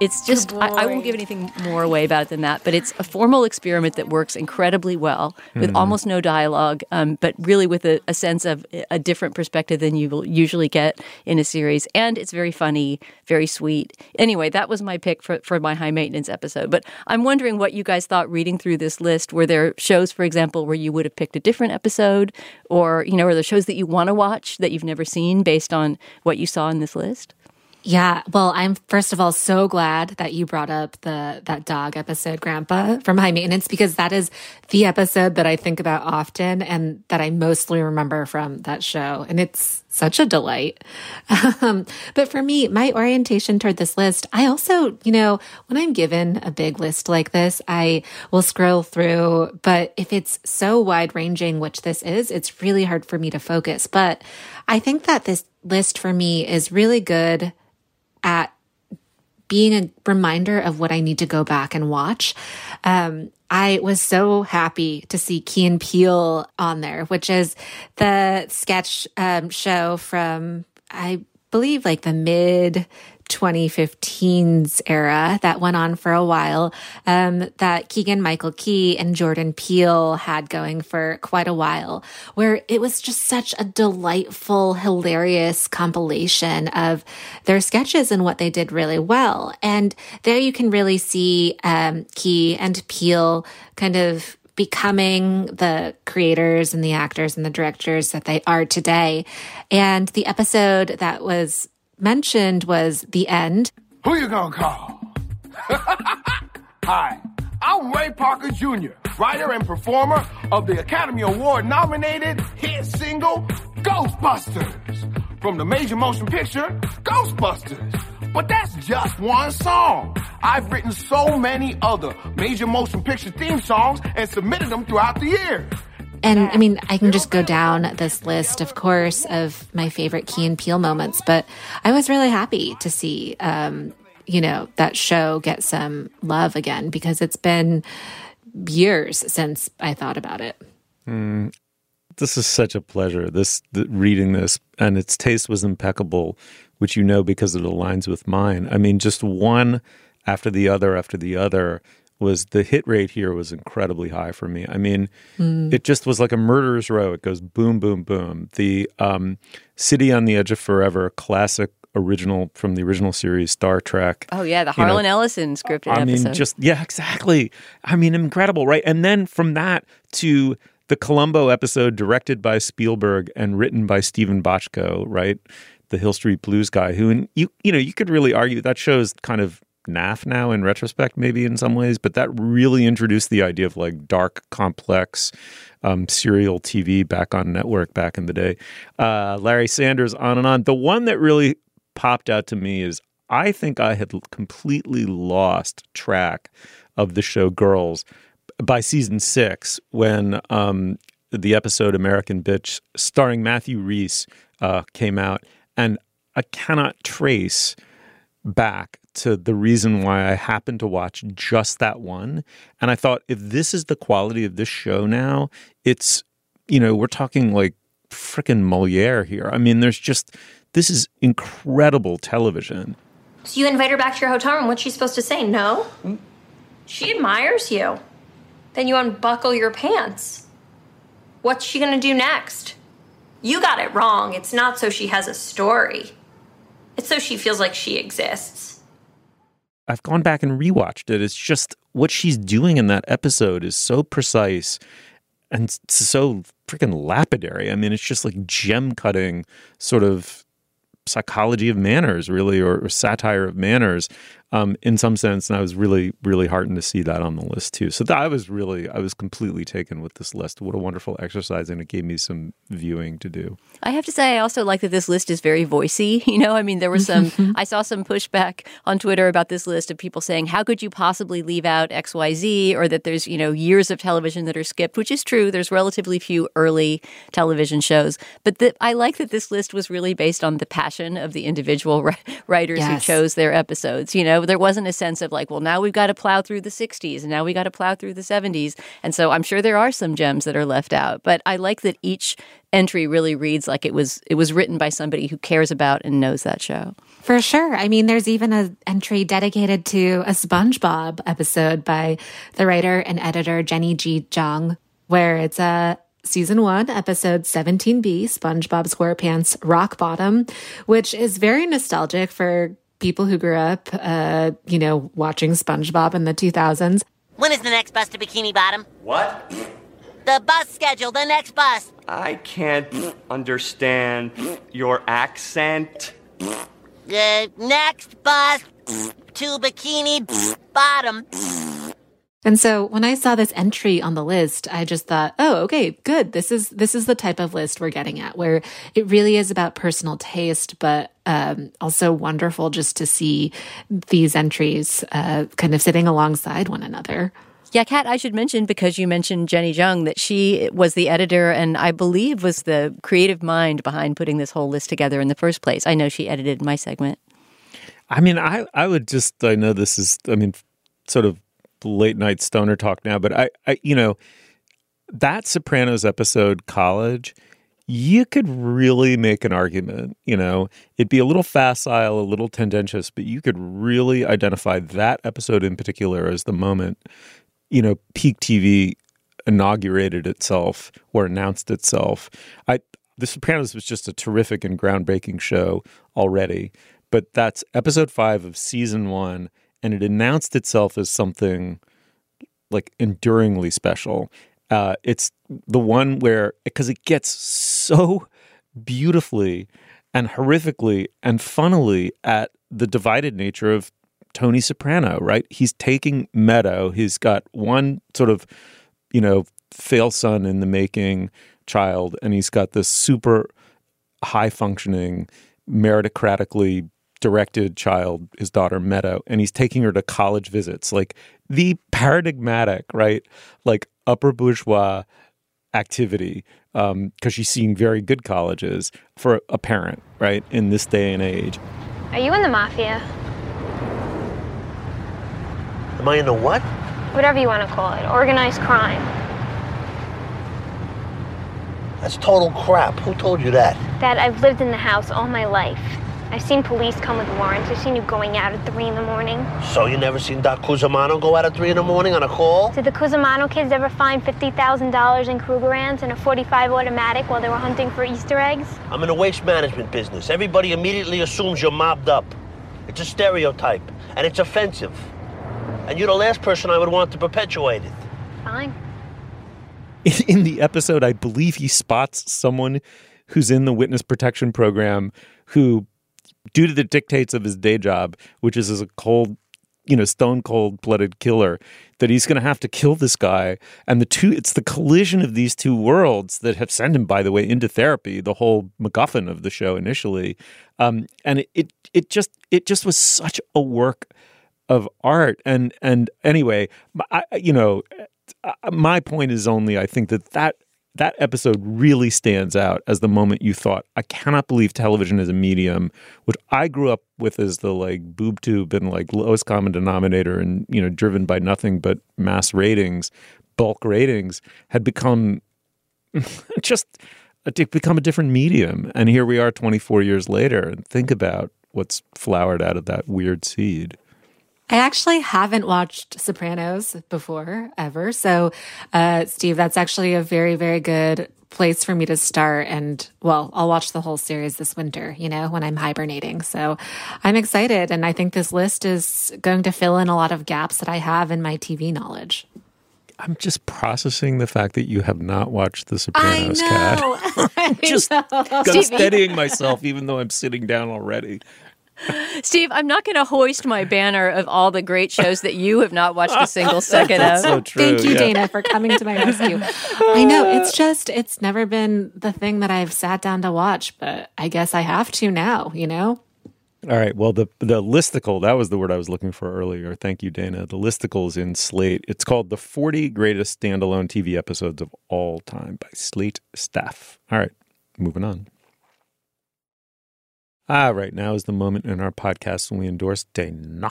It's just, I, I won't give anything more away about it than that, but it's a formal experiment that works incredibly well with almost no dialogue, um, but really with a, a sense of a different perspective than you will usually get in a series. And it's very funny, very sweet. Anyway, that was my pick for, for my high maintenance episode. But I'm wondering what you guys thought reading through this list. Were there shows, for example, where you would have picked a different episode? Or, you know, are there shows that you want to watch that you've never seen based on what you saw in this list? Yeah, well, I'm first of all so glad that you brought up the that dog episode, Grandpa, from High Maintenance, because that is the episode that I think about often and that I mostly remember from that show, and it's such a delight. Um, but for me, my orientation toward this list, I also, you know, when I'm given a big list like this, I will scroll through. But if it's so wide ranging, which this is, it's really hard for me to focus. But I think that this list for me is really good at being a reminder of what I need to go back and watch. Um, I was so happy to see Key and Peele on there, which is the sketch um, show from, I believe, like the mid 2015s era that went on for a while um, that Keegan Michael Key and Jordan Peele had going for quite a while, where it was just such a delightful, hilarious compilation of their sketches and what they did really well. And there you can really see um, Key and Peele kind of becoming the creators and the actors and the directors that they are today. And the episode that was mentioned was The End. Who you gonna call? Hi, I'm Ray Parker Jr., writer and performer of the Academy Award nominated hit single Ghostbusters from the major motion picture Ghostbusters. But that's just one song. I've written so many other major motion picture theme songs and submitted them throughout the years. And I mean, I can just go down this list, of course, of my favorite Key and Peele moments, but I was really happy to see, um, you know, that show get some love again because it's been years since I thought about it. this is such a pleasure. This th- reading this, and its taste was impeccable, which you know because it aligns with mine. I mean, just one after the other after the other was the hit rate here was incredibly high for me. I mean, Mm. it just was like a murderer's row. It goes boom, boom, boom. The um, City on the Edge of Forever, classic original from the original series Star Trek. Oh yeah, the You know, Harlan Ellison scripted I mean, episode. just yeah, exactly. I mean, incredible, right? And then from that to the Columbo episode, directed by Spielberg and written by Steven Bochco, right? The Hill Street Blues guy, who and you you know you could really argue that show's kind of naff now in retrospect, maybe in some ways, but that really introduced the idea of like dark, complex um, serial TV back on network back in the day. Uh, Larry Sanders, on and on. The one that really popped out to me is I think I had completely lost track of the show Girls by season six when um, the episode American Bitch, starring Matthew Rhys, uh, came out. And I cannot trace back to the reason why I happened to watch just that one. And I thought, if this is the quality of this show now, it's, you know, we're talking like freaking Moliere here. I mean, there's just, this is incredible television. So you invite her back to your hotel room. What's she supposed to say? No? She admires you. Then you unbuckle your pants. What's she gonna do next? You got it wrong. It's not so she has a story, so she feels like she exists. I've gone back and rewatched it. It's just what she's doing in that episode is so precise and so freaking lapidary. I mean, it's just like gem cutting sort of psychology of manners, really, or, or satire of manners um, in some sense. And I was really, really heartened to see that on the list too. So that, I was really, I was completely taken with this list. What a wonderful exercise. And it gave me some viewing to do. I have to say, I also like that this list is very voicey. You know, I mean, there was some, I saw some pushback on Twitter about this list of people saying, how could you possibly leave out XYZ or that there's, you know, years of television that are skipped, which is true. There's relatively few early television shows. But the, I like that this list was really based on the passion of the individual ri- writers Yes. who chose their episodes. You know, there wasn't a sense of like, well, now we've got to plow through the 60s and now we got to plow through the 70s. And so I'm sure there are some gems that are left out. But I like that each entry really reads like it was it was written by somebody who cares about and knows that show. For sure. I mean, there's even an entry dedicated to a SpongeBob episode by the writer and editor Jenny G. Zhang, where it's a season one, episode 17B, SpongeBob SquarePants Rock Bottom, which is very nostalgic for people who grew up, uh, you know, watching SpongeBob in the 2000s. When is the next bus to Bikini Bottom? What? The bus schedule, the next bus. I can't understand your accent. The next bus to Bikini Bottom. And so when I saw this entry on the list, I just thought, oh, okay, good. This is this is the type of list we're getting at, where it really is about personal taste, but um, also wonderful just to see these entries uh, kind of sitting alongside one another. Yeah, Kat, I should mention because you mentioned Jenny Zhang that she was the editor and I believe was the creative mind behind putting this whole list together in the first place. I know she edited my segment. I mean, I, I would just, I know this is, I mean, sort of late night stoner talk now, but I, I, you know, that Sopranos episode, College, you could really make an argument. You know, it'd be a little facile, a little tendentious, but you could really identify that episode in particular as the moment, you know, peak TV inaugurated itself or announced itself. I, The Sopranos was just a terrific and groundbreaking show already, but that's episode five of season one, and it announced itself as something like enduringly special. Uh, it's the one where because it gets so beautifully and horrifically and funnily at the divided nature of Tony Soprano, right? He's taking Meadow. He's got one sort of, you know, fail son in the making child, and he's got this super high functioning, meritocratically directed child, his daughter Meadow, and he's taking her to college visits, like the paradigmatic, right? Like upper bourgeois activity, um, because she's seeing very good colleges for a parent, right? In this day and age. Are you in the mafia? Am I in the what? Whatever you want to call it. Organized crime. That's total crap. Who told you that? Dad, I've lived in the house all my life. I've seen police come with warrants. I've seen you going out at 3 in the morning. So you never seen Doc Cusimano go out at 3 in the morning on a call? Did the Cusimano kids ever find $50,000 in Krugerrands and a 45 automatic while they were hunting for Easter eggs? I'm in the waste management business. Everybody immediately assumes you're mobbed up. It's a stereotype, and it's offensive. And you're the last person I would want to perpetuate it. Fine. in the episode, I believe he spots someone who's in the witness protection program who, due to the dictates of his day job, which is as a cold, you know, stone cold blooded killer, that he's going to have to kill this guy. And the two, it's the collision of these two worlds that have sent him, by the way, into therapy. The whole MacGuffin of the show initially, um, and it, it it just it just was such a work of art. And and anyway, I, you know, uh, my point is only I think that that that episode really stands out as the moment you thought, I cannot believe television is a medium, which I grew up with as the like boob tube and like lowest common denominator and, you know, driven by nothing but mass ratings, bulk ratings, had become just become a different medium. And here we are 24 years later and think about what's flowered out of that weird seed. I actually haven't watched Sopranos before ever. So, uh, Steve, that's actually a very, very good place for me to start. And well, I'll watch the whole series this winter, you know, when I'm hibernating. So I'm excited. And I think this list is going to fill in a lot of gaps that I have in my TV knowledge. I'm just processing the fact that you have not watched The Sopranos. I'm just steadying myself, even though I'm sitting down already. Steve, I'm not going to hoist my banner of all the great shows that you have not watched a single second of. So true, Thank you, yeah. Dana, for coming to my rescue. I know it's just, it's never been the thing that I've sat down to watch, but I guess I have to now, you know? All right. Well, the the listicle that was the word I was looking for earlier. Thank you, Dana. The listicles in Slate. It's called "The 40 Greatest Standalone TV Episodes of All Time" by Slate staff. All right, moving on. Ah, right now is the moment in our podcast when we endorse Dana.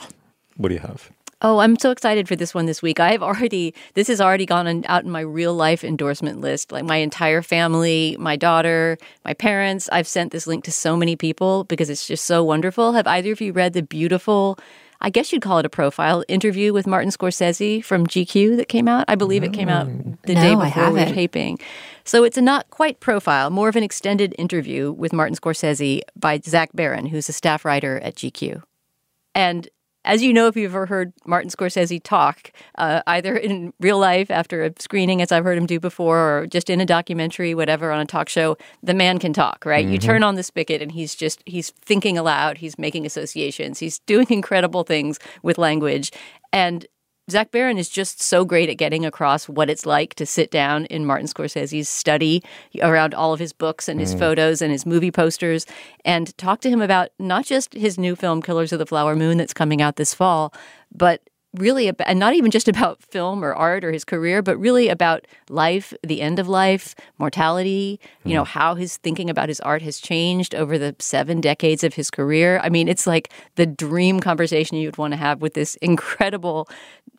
What do you have? Oh, I'm so excited for this one this week. I have already, this has already gone on, out in my real life endorsement list. Like my entire family, my daughter, my parents. I've sent this link to so many people because it's just so wonderful. Have either of you read the beautiful, I guess you'd call it a profile interview with Martin Scorsese from GQ that came out? I believe it came out mm. the No, day before we were taping. So it's a not quite profile, more of an extended interview with Martin Scorsese by Zach Baron, who's a staff writer at GQ. And as you know, if you've ever heard Martin Scorsese talk, uh, either in real life after a screening, as I've heard him do before, or just in a documentary, whatever, on a talk show, the man can talk, right? You Mhm. turn on the spigot and he's just, he's thinking aloud, he's making associations, he's doing incredible things with language. And Zach Baron is just so great at getting across what it's like to sit down in Martin Scorsese's study around all of his books and his Mm. photos and his movie posters and talk to him about not just his new film, Killers of the Flower Moon, that's coming out this fall, but really about, and not even just about film or art or his career, but really about life, the end of life, mortality, you know, how his thinking about his art has changed over the seven decades of his career. I mean, it's like the dream conversation you'd want to have with this incredible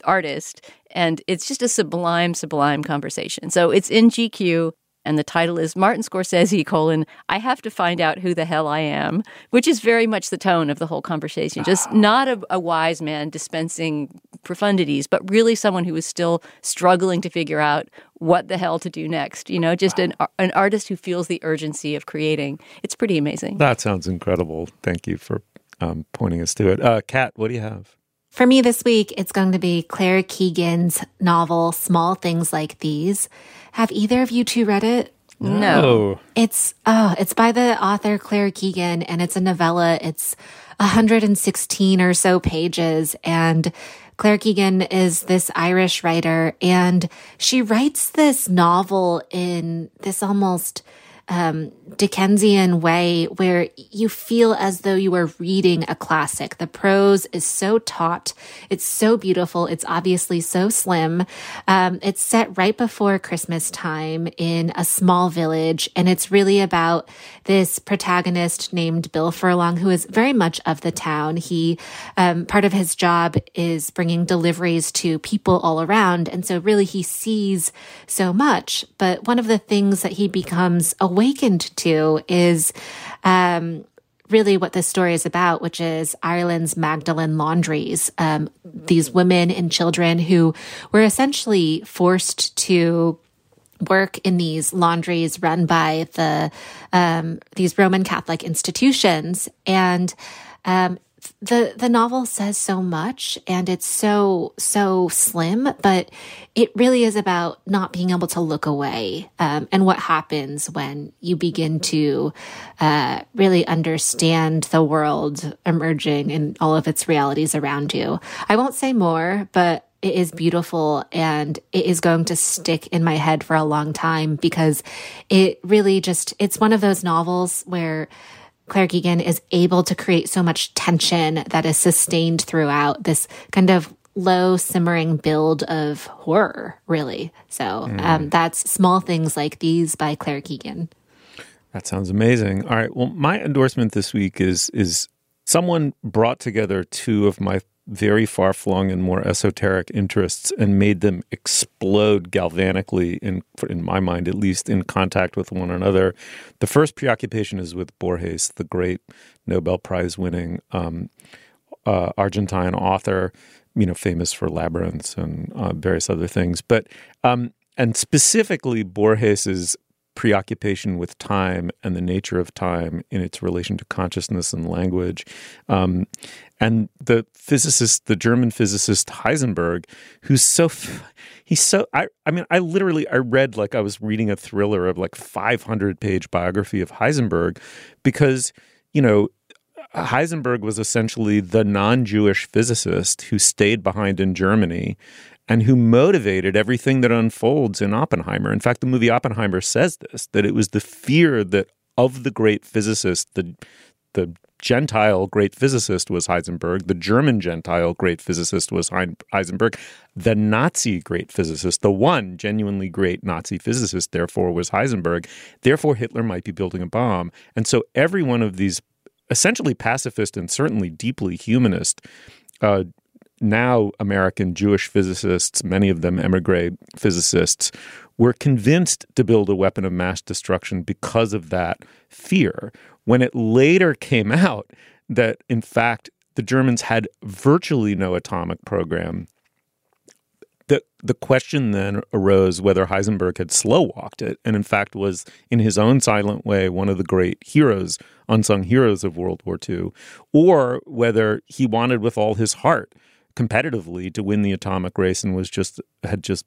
artist. And it's just a sublime, sublime conversation. So it's in GQ. And the title is Martin Scorsese, colon, I have to find out who the hell I am, which is very much the tone of the whole conversation. Just not a, a wise man dispensing profundities, but really someone who is still struggling to figure out what the hell to do next. You know, just an, an artist who feels the urgency of creating. It's pretty amazing. That sounds incredible. Thank you for um, pointing us to it. Uh, Kat, what do you have? For me this week, it's going to be Claire Keegan's novel, Small Things Like These. Have either of you two read it? No. It's oh, it's by the author Claire Keegan and it's a novella. It's 116 or so pages and Claire Keegan is this Irish writer and she writes this novel in this almost um, Dickensian way where you feel as though you are reading a classic. The prose is so taut. It's so beautiful. It's obviously so slim. Um, it's set right before Christmas time in a small village. And it's really about this protagonist named Bill Furlong, who is very much of the town. He, um, part of his job is bringing deliveries to people all around. And so really he sees so much. But one of the things that he becomes awakened to is, um, really what this story is about, which is Ireland's Magdalen laundries. Um, these women and children who were essentially forced to work in these laundries run by the um, these Roman Catholic institutions, and um, the the novel says so much and it's so so slim but it really is about not being able to look away um, and what happens when you begin to uh, really understand the world emerging and all of its realities around you. I won't say more but it is beautiful and it is going to stick in my head for a long time because it really just it's one of those novels where Claire Keegan is able to create so much tension that is sustained throughout this kind of low simmering build of horror, really. So mm. um, that's Small Things Like These by Claire Keegan. That sounds amazing. All right. Well, my endorsement this week is is someone brought together two of my very far flung and more esoteric interests and made them explode galvanically in in my mind at least in contact with one another. The first preoccupation is with Borges, the great Nobel Prize winning um, uh, Argentine author, you know, famous for Labyrinths and uh, various other things, but um, and specifically Borges's preoccupation with time and the nature of time in its relation to consciousness and language. Um, and the physicist, the German physicist Heisenberg, who's so he's so I I mean I literally I read like I was reading a thriller of like 500 page biography of Heisenberg because you know Heisenberg was essentially the non-Jewish physicist who stayed behind in Germany and who motivated everything that unfolds in Oppenheimer. In fact, the movie Oppenheimer says this that it was the fear that of the great physicist, the the Gentile great physicist was Heisenberg. The German Gentile great physicist was Heisenberg. The Nazi great physicist, the one genuinely great Nazi physicist, therefore, was Heisenberg. Therefore, Hitler might be building a bomb. And so every one of these essentially pacifist and certainly deeply humanist uh, now American Jewish physicists, many of them emigre physicists, were convinced to build a weapon of mass destruction because of that fear. When it later came out that, in fact, the Germans had virtually no atomic program, the, the question then arose whether Heisenberg had slow walked it, and in fact was, in his own silent way, one of the great heroes, unsung heroes of World War II, or whether he wanted with all his heart competitively to win the atomic race and was just had just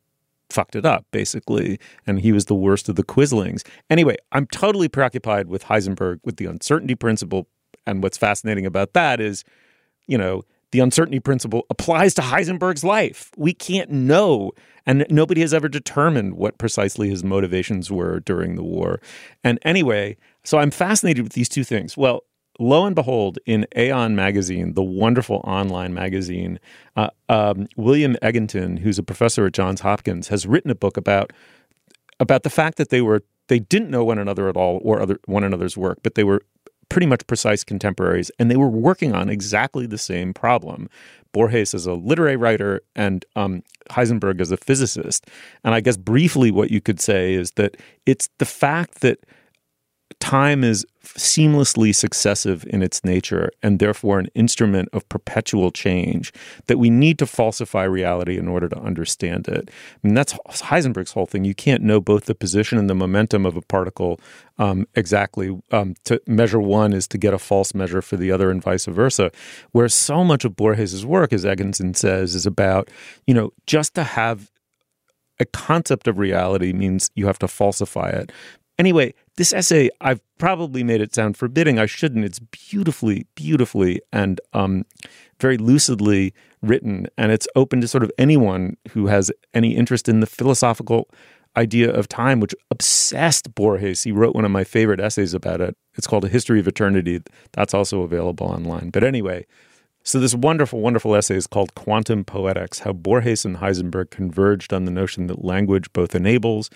fucked it up basically. And he was the worst of the quislings. Anyway i'm totally preoccupied with heisenberg with the uncertainty principle. And what's fascinating about that is you know the uncertainty principle applies to heisenberg's life. We can't know. And nobody has ever determined what precisely his motivations were during the war. And anyway so i'm fascinated with these two things. Well lo and behold, in Aeon magazine, the wonderful online magazine, uh, um, William Egginton, who's a professor at Johns Hopkins, has written a book about about the fact that they were they didn't know one another at all or other one another's work, but they were pretty much precise contemporaries, and they were working on exactly the same problem. Borges is a literary writer, and um, Heisenberg is a physicist. And I guess briefly, what you could say is that it's the fact that time is seamlessly successive in its nature and therefore an instrument of perpetual change that we need to falsify reality in order to understand it. I mean, that's Heisenberg's whole thing. You can't know both the position and the momentum of a particle um, exactly. Um, to measure one is to get a false measure for the other and vice versa. Where so much of Borges's work, as Egginton says, is about, you know, just to have a concept of reality means you have to falsify it. Anyway, this essay, I've probably made it sound forbidding. I shouldn't. It's beautifully, beautifully, and um, very lucidly written. And it's open to sort of anyone who has any interest in the philosophical idea of time, which obsessed Borges. He wrote one of my favorite essays about it. It's called A History of Eternity. That's also available online. But anyway, so this wonderful, wonderful essay is called Quantum Poetics How Borges and Heisenberg Converged on the Notion that Language Both Enables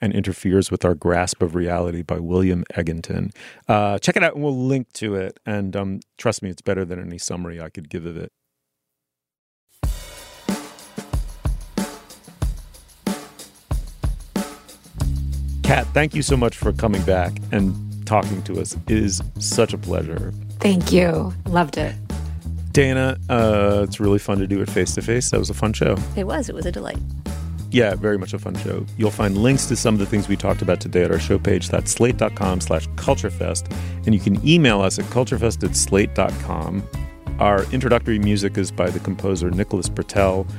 and interferes with our grasp of reality by William Egginton. Uh, check it out and we'll link to it. And um, trust me, it's better than any summary I could give of it. Kat, thank you so much for coming back and talking to us. It is such a pleasure. Thank you. Loved it. Dana, uh, it's really fun to do it face to face. That was a fun show. It was. It was a delight. Yeah, very much a fun show. You'll find links to some of the things we talked about today at our show page. That's slate.com slash culturefest. And you can email us at culturefest at slate.com. Our introductory music is by the composer Nicholas Britell.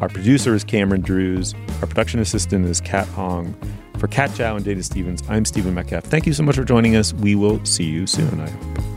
Our producer is Cameron Drewes. Our production assistant is Kat Hong. For Kat Chow and Dana Stevens, I'm Stephen Metcalf. Thank you so much for joining us. We will see you soon, I hope.